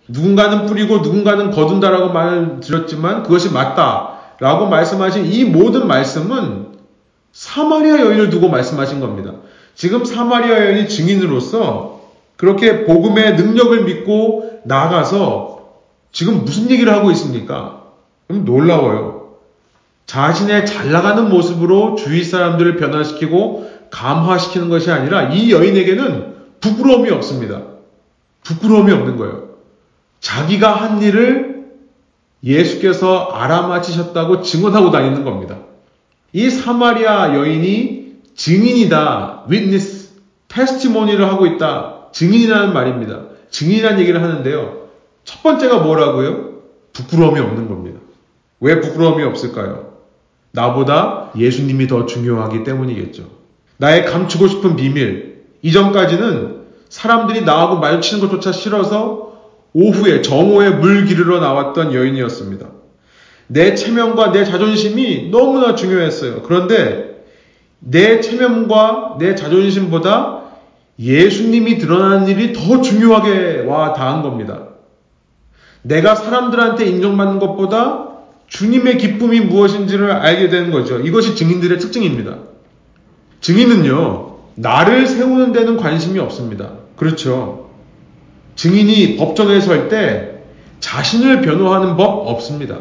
누군가는 뿌리고 누군가는 거둔다라고 말을 들었지만 그것이 맞다. 라고 말씀하신 이 모든 말씀은 사마리아 여인을 두고 말씀하신 겁니다. 지금 사마리아 여인이 증인으로서 그렇게 복음의 능력을 믿고 나가서 지금 무슨 얘기를 하고 있습니까? 그럼 놀라워요. 자신의 잘 나가는 모습으로 주위 사람들을 변화시키고 감화시키는 것이 아니라 이 여인에게는 부끄러움이 없습니다. 부끄러움이 없는 거예요. 자기가 한 일을 예수께서 알아맞히셨다고 증언하고 다니는 겁니다. 이 사마리아 여인이 증인이다. witness, 테스티모니를 하고 있다. 증인이라는 말입니다. 증인이라는 얘기를 하는데요. 첫 번째가 뭐라고요? 부끄러움이 없는 겁니다. 왜 부끄러움이 없을까요? 나보다 예수님이 더 중요하기 때문이겠죠. 나의 감추고 싶은 비밀. 이전까지는 사람들이 나하고 마주치는 것조차 싫어서 오후에 정오에 물 기르러 나왔던 여인이었습니다. 내 체면과 내 자존심이 너무나 중요했어요. 그런데 내 체면과 내 자존심보다 예수님이 드러나는 일이 더 중요하게 와 닿은 겁니다. 내가 사람들한테 인정받는 것보다 주님의 기쁨이 무엇인지를 알게 되는 거죠. 이것이 증인들의 특징입니다. 증인은요, 나를 세우는 데는 관심이 없습니다. 그렇죠. 증인이 법정에 설 때 자신을 변호하는 법 없습니다.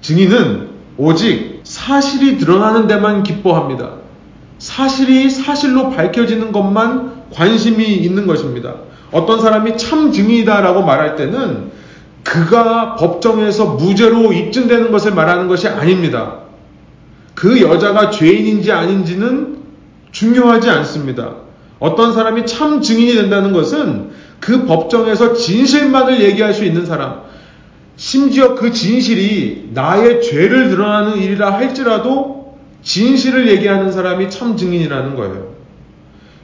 증인은 오직 사실이 드러나는 데만 기뻐합니다. 사실이 사실로 밝혀지는 것만 관심이 있는 것입니다. 어떤 사람이 참 증인이다라고 말할 때는 그가 법정에서 무죄로 입증되는 것을 말하는 것이 아닙니다. 그 여자가 죄인인지 아닌지는 중요하지 않습니다. 어떤 사람이 참 증인이 된다는 것은 그 법정에서 진실만을 얘기할 수 있는 사람, 심지어 그 진실이 나의 죄를 드러나는 일이라 할지라도 진실을 얘기하는 사람이 참 증인이라는 거예요.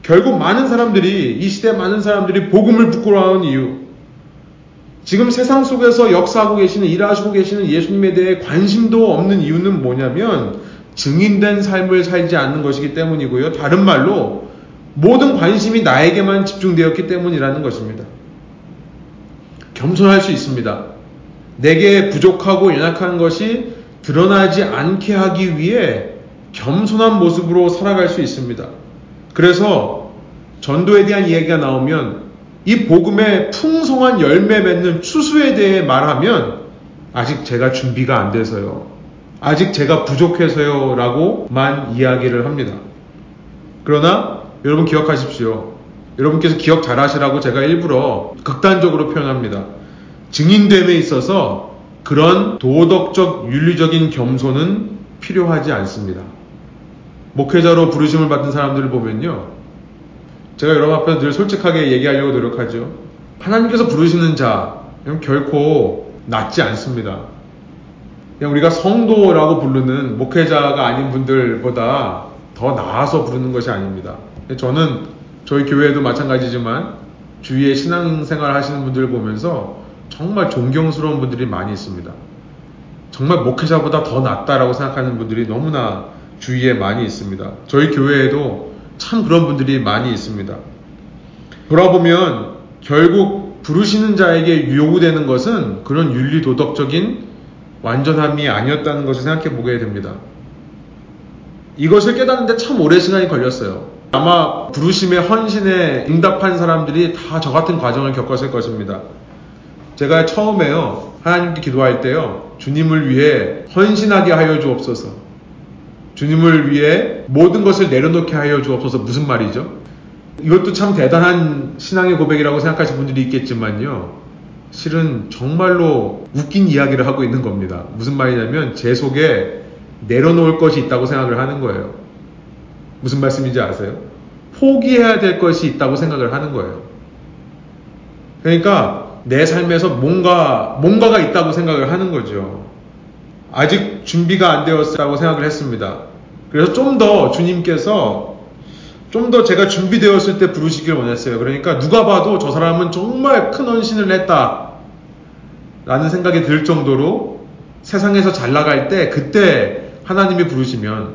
결국 많은 사람들이 이 시대 많은 사람들이 복음을 부끄러워하는 이유 지금 세상 속에서 역사하고 계시는 일하시고 계시는 예수님에 대해 관심도 없는 이유는 뭐냐면 증인된 삶을 살지 않는 것이기 때문이고요. 다른 말로 모든 관심이 나에게만 집중되었기 때문이라는 것입니다. 겸손할 수 있습니다. 내게 부족하고 연약한 것이 드러나지 않게 하기 위해 겸손한 모습으로 살아갈 수 있습니다. 그래서 전도에 대한 이야기가 나오면 이 복음의 풍성한 열매 맺는 추수에 대해 말하면 아직 제가 준비가 안 돼서요. 아직 제가 부족해서요. 라고만 이야기를 합니다. 그러나 여러분 기억하십시오. 여러분께서 기억 잘 하시라고 제가 일부러 극단적으로 표현합니다. 증인됨에 있어서 그런 도덕적 윤리적인 겸손은 필요하지 않습니다. 목회자로 부르심을 받은 사람들을 보면요. 제가 여러분 앞에서 늘 솔직하게 얘기하려고 노력하죠. 하나님께서 부르시는 자, 결코 낮지 않습니다. 그냥 우리가 성도라고 부르는 목회자가 아닌 분들보다 더 나아서 부르는 것이 아닙니다. 저는 저희 교회도 마찬가지지만 주위에 신앙생활 하시는 분들을 보면서 정말 존경스러운 분들이 많이 있습니다. 정말 목회자보다 더 낫다라고 생각하는 분들이 너무나 주위에 많이 있습니다. 저희 교회에도 참 그런 분들이 많이 있습니다. 돌아보면 결국 부르시는 자에게 요구되는 것은 그런 윤리 도덕적인 완전함이 아니었다는 것을 생각해 보게 됩니다. 이것을 깨닫는데 참 오랜 시간이 걸렸어요. 아마 부르심의 헌신에 응답한 사람들이 다 저 같은 과정을 겪었을 것입니다. 제가 처음에요, 하나님께 기도할 때요, 주님을 위해 헌신하게 하여 주옵소서. 주님을 위해 모든 것을 내려놓게 하여 주옵소서. 무슨 말이죠? 이것도 참 대단한 신앙의 고백이라고 생각하시는 분들이 있겠지만요. 실은 정말로 웃긴 이야기를 하고 있는 겁니다. 무슨 말이냐면 제 속에 내려놓을 것이 있다고 생각을 하는 거예요. 무슨 말씀인지 아세요? 포기해야 될 것이 있다고 생각을 하는 거예요. 그러니까 내 삶에서 뭔가, 뭔가가 있다고 생각을 하는 거죠. 아직 준비가 안 되었다고 생각을 했습니다. 그래서 좀 더 주님께서 좀 더 제가 준비되었을 때 부르시길 원했어요. 그러니까 누가 봐도 저 사람은 정말 큰 헌신을 했다. 라는 생각이 들 정도로 세상에서 잘 나갈 때 그때 하나님이 부르시면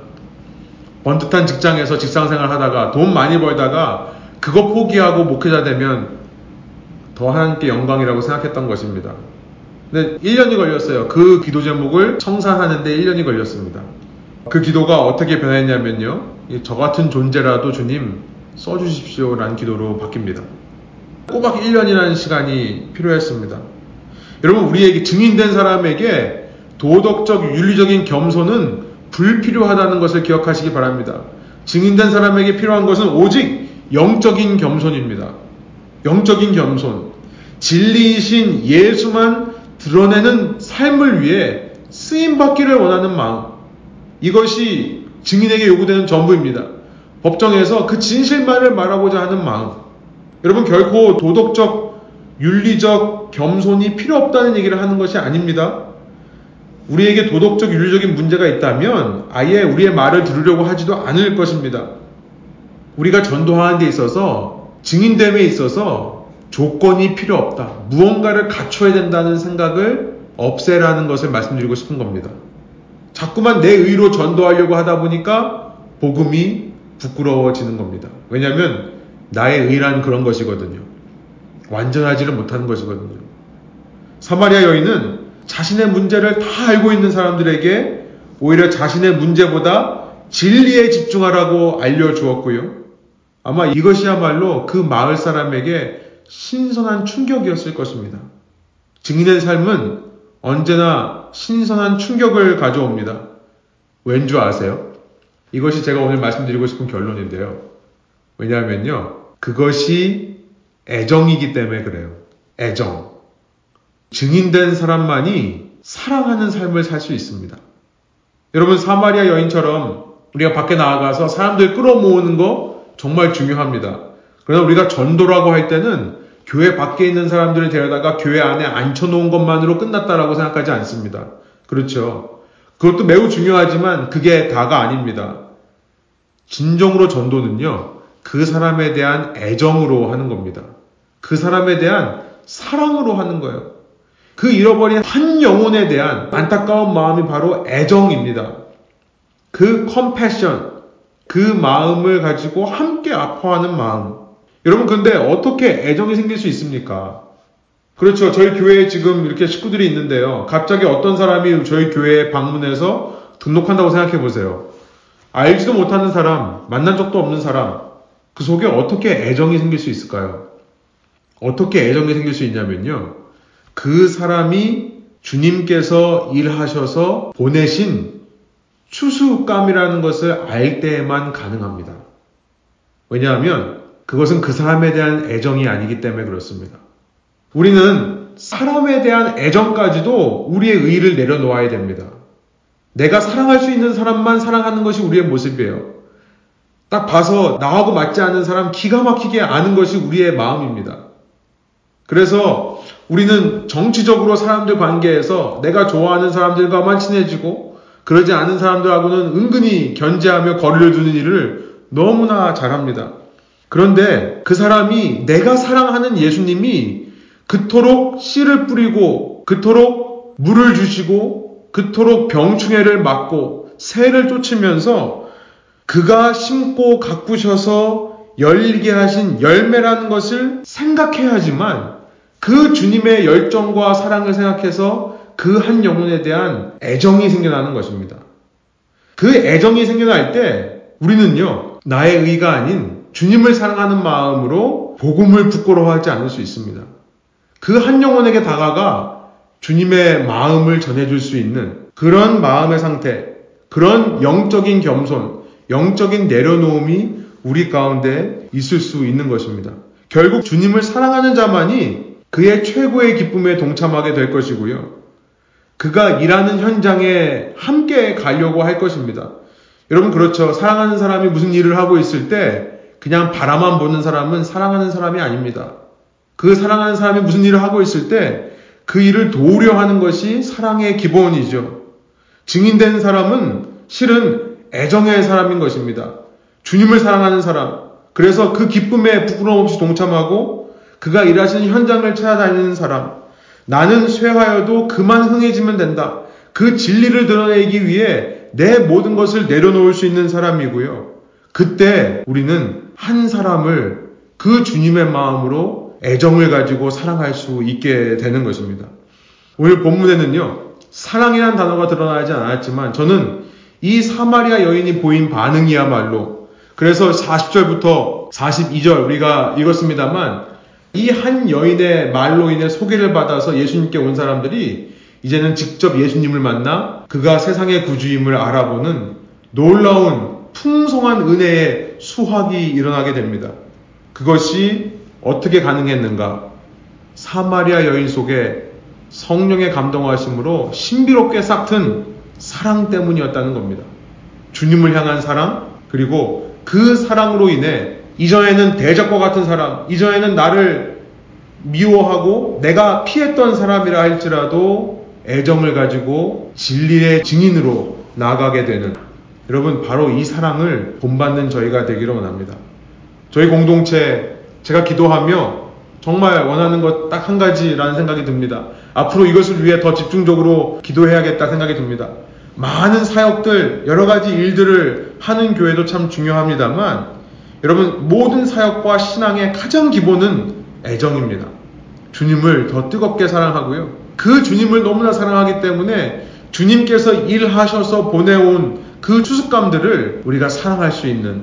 번듯한 직장에서 직장 생활 하다가 돈 많이 벌다가 그거 포기하고 목회자 되면 더 하나님께 영광이라고 생각했던 것입니다. 근데 1년이 걸렸어요. 그 기도 제목을 청산하는데 1년이 걸렸습니다. 그 기도가 어떻게 변했냐면요. 저 같은 존재라도 주님 써주십시오 라는 기도로 바뀝니다. 꼬박 1년이라는 시간이 필요했습니다. 여러분, 우리에게 증인된 사람에게 도덕적, 윤리적인 겸손은 불필요하다는 것을 기억하시기 바랍니다. 증인된 사람에게 필요한 것은 오직 영적인 겸손입니다. 영적인 겸손. 진리이신 예수만 드러내는 삶을 위해 쓰임받기를 원하는 마음. 이것이 증인에게 요구되는 전부입니다. 법정에서 그 진실만을 말하고자 하는 마음. 여러분, 결코 도덕적, 윤리적 겸손이 필요 없다는 얘기를 하는 것이 아닙니다. 우리에게 도덕적, 윤리적인 문제가 있다면 아예 우리의 말을 들으려고 하지도 않을 것입니다. 우리가 전도하는 데 있어서 증인됨에 있어서 조건이 필요 없다. 무언가를 갖춰야 된다는 생각을 없애라는 것을 말씀드리고 싶은 겁니다. 자꾸만 내 의로 전도하려고 하다 보니까 복음이 부끄러워지는 겁니다. 왜냐하면 나의 의란 그런 것이거든요. 완전하지를 못하는 것이거든요. 사마리아 여인은 자신의 문제를 다 알고 있는 사람들에게 오히려 자신의 문제보다 진리에 집중하라고 알려주었고요. 아마 이것이야말로 그 마을 사람에게 신선한 충격이었을 것입니다. 증인의 삶은 언제나 신선한 충격을 가져옵니다. 왠 줄 아세요? 이것이 제가 오늘 말씀드리고 싶은 결론인데요. 왜냐하면요. 그것이 애정이기 때문에 그래요. 애정. 증인된 사람만이 사랑하는 삶을 살 수 있습니다. 여러분, 사마리아 여인처럼 우리가 밖에 나아가서 사람들 끌어모으는 거 정말 중요합니다. 그러나 우리가 전도라고 할 때는 교회 밖에 있는 사람들을 데려다가 교회 안에 앉혀놓은 것만으로 끝났다라고 생각하지 않습니다. 그렇죠. 그것도 매우 중요하지만 그게 다가 아닙니다. 진정으로 전도는요, 그 사람에 대한 애정으로 하는 겁니다. 그 사람에 대한 사랑으로 하는 거예요. 그 잃어버린 한 영혼에 대한 안타까운 마음이 바로 애정입니다. 그 컴패션, 그 마음을 가지고 함께 아파하는 마음. 여러분, 근데 어떻게 애정이 생길 수 있습니까? 그렇죠. 저희 교회에 지금 이렇게 식구들이 있는데요. 갑자기 어떤 사람이 저희 교회에 방문해서 등록한다고 생각해 보세요. 알지도 못하는 사람, 만난 적도 없는 사람, 그 속에 어떻게 애정이 생길 수 있을까요? 어떻게 애정이 생길 수 있냐면요. 그 사람이 주님께서 일하셔서 보내신 추수감이라는 것을 알 때에만 가능합니다. 왜냐하면 그것은 그 사람에 대한 애정이 아니기 때문에 그렇습니다. 우리는 사람에 대한 애정까지도 우리의 의의를 내려놓아야 됩니다. 내가 사랑할 수 있는 사람만 사랑하는 것이 우리의 모습이에요. 딱 봐서 나하고 맞지 않는 사람 기가 막히게 아는 것이 우리의 마음입니다. 그래서 우리는 정치적으로 사람들 관계에서 내가 좋아하는 사람들과만 친해지고 그러지 않은 사람들하고는 은근히 견제하며 거리를 두는 일을 너무나 잘합니다. 그런데 그 사람이 내가 사랑하는 예수님이 그토록 씨를 뿌리고 그토록 물을 주시고 그토록 병충해를 막고 새를 쫓으면서 그가 심고 가꾸셔서 열리게 하신 열매라는 것을 생각해야지만 그 주님의 열정과 사랑을 생각해서 그 한 영혼에 대한 애정이 생겨나는 것입니다. 그 애정이 생겨날 때 우리는요, 나의 의가 아닌 주님을 사랑하는 마음으로 복음을 부끄러워하지 않을 수 있습니다. 그 한 영혼에게 다가가 주님의 마음을 전해줄 수 있는 그런 마음의 상태, 그런 영적인 겸손, 영적인 내려놓음이 우리 가운데 있을 수 있는 것입니다. 결국 주님을 사랑하는 자만이 그의 최고의 기쁨에 동참하게 될 것이고요. 그가 일하는 현장에 함께 가려고 할 것입니다. 여러분 그렇죠. 사랑하는 사람이 무슨 일을 하고 있을 때 그냥 바라만 보는 사람은 사랑하는 사람이 아닙니다. 그 사랑하는 사람이 무슨 일을 하고 있을 때 그 일을 도우려 하는 것이 사랑의 기본이죠. 증인된 사람은 실은 애정의 사람인 것입니다. 주님을 사랑하는 사람. 그래서 그 기쁨에 부끄러움 없이 동참하고 그가 일하시는 현장을 찾아다니는 사람. 나는 쇠하여도 그만 흥해지면 된다. 그 진리를 드러내기 위해 내 모든 것을 내려놓을 수 있는 사람이고요. 그때 우리는 한 사람을 그 주님의 마음으로 애정을 가지고 사랑할 수 있게 되는 것입니다. 오늘 본문에는요, 사랑이라는 단어가 드러나지 않았지만 저는 이 사마리아 여인이 보인 반응이야말로 그래서 40절부터 42절 우리가 읽었습니다만 이 한 여인의 말로 인해 소개를 받아서 예수님께 온 사람들이 이제는 직접 예수님을 만나 그가 세상의 구주임을 알아보는 놀라운 풍성한 은혜의 수확이 일어나게 됩니다. 그것이 어떻게 가능했는가? 사마리아 여인 속에 성령의 감동하심으로 신비롭게 싹튼 사랑 때문이었다는 겁니다. 주님을 향한 사랑, 그리고 그 사랑으로 인해 이전에는 대적과 같은 사람, 이전에는 나를 미워하고 내가 피했던 사람이라 할지라도 애정을 가지고 진리의 증인으로 나아가게 되는 여러분 바로 이 사랑을 본받는 저희가 되기를 원합니다. 저희 공동체 제가 기도하며 정말 원하는 것 딱 한 가지라는 생각이 듭니다. 앞으로 이것을 위해 더 집중적으로 기도해야겠다 생각이 듭니다. 많은 사역들, 여러 가지 일들을 하는 교회도 참 중요합니다만 여러분 모든 사역과 신앙의 가장 기본은 애정입니다. 주님을 더 뜨겁게 사랑하고요. 그 주님을 너무나 사랑하기 때문에 주님께서 일하셔서 보내온 그 추습감들을 우리가 사랑할 수 있는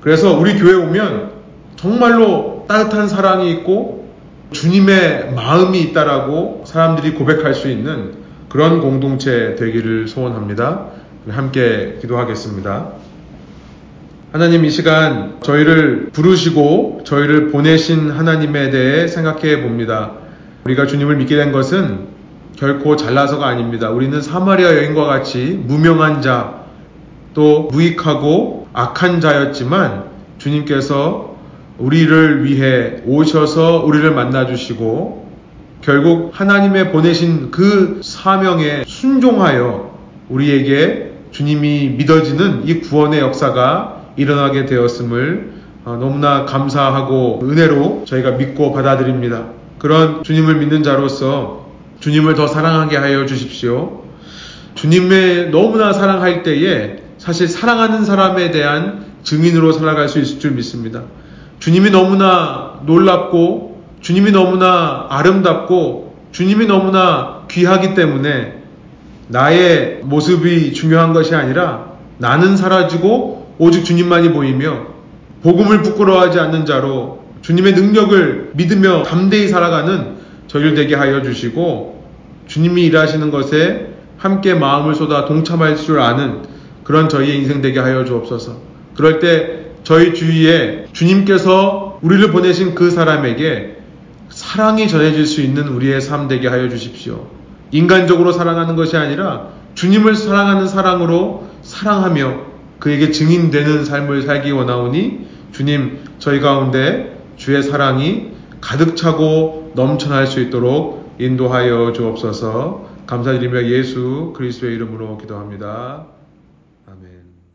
그래서 우리 교회 오면 정말로 따뜻한 사랑이 있고 주님의 마음이 있다라고 사람들이 고백할 수 있는 그런 공동체 되기를 소원합니다. 함께 기도하겠습니다. 하나님 이 시간 저희를 부르시고 저희를 보내신 하나님에 대해 생각해 봅니다. 우리가 주님을 믿게 된 것은 결코 잘나서가 아닙니다. 우리는 사마리아 여인과 같이 무명한 자, 또 무익하고 악한 자였지만 주님께서 우리를 위해 오셔서 우리를 만나주시고 결국 하나님의 보내신 그 사명에 순종하여 우리에게 주님이 믿어지는 이 구원의 역사가 일어나게 되었음을 어, 너무나 감사하고 은혜로 저희가 믿고 받아들입니다. 그런 주님을 믿는 자로서 주님을 더 사랑하게 하여 주십시오. 주님의 너무나 사랑할 때에 사실 사랑하는 사람에 대한 증인으로 살아갈 수 있을 줄 믿습니다. 주님이 너무나 놀랍고 주님이 너무나 아름답고 주님이 너무나 귀하기 때문에 나의 모습이 중요한 것이 아니라 나는 사라지고 오직 주님만이 보이며 복음을 부끄러워하지 않는 자로 주님의 능력을 믿으며 담대히 살아가는 저희를 되게 하여 주시고 주님이 일하시는 것에 함께 마음을 쏟아 동참할 줄 아는 그런 저희의 인생 되게 하여 주옵소서. 그럴 때 저희 주위에 주님께서 우리를 보내신 그 사람에게 사랑이 전해질 수 있는 우리의 삶 되게 하여 주십시오. 인간적으로 사랑하는 것이 아니라 주님을 사랑하는 사랑으로 사랑하며 그에게 증인되는 삶을 살기 원하오니 주님 저희 가운데 주의 사랑이 가득 차고 넘쳐날 수 있도록 인도하여 주옵소서 감사드리며 예수 그리스도의 이름으로 기도합니다.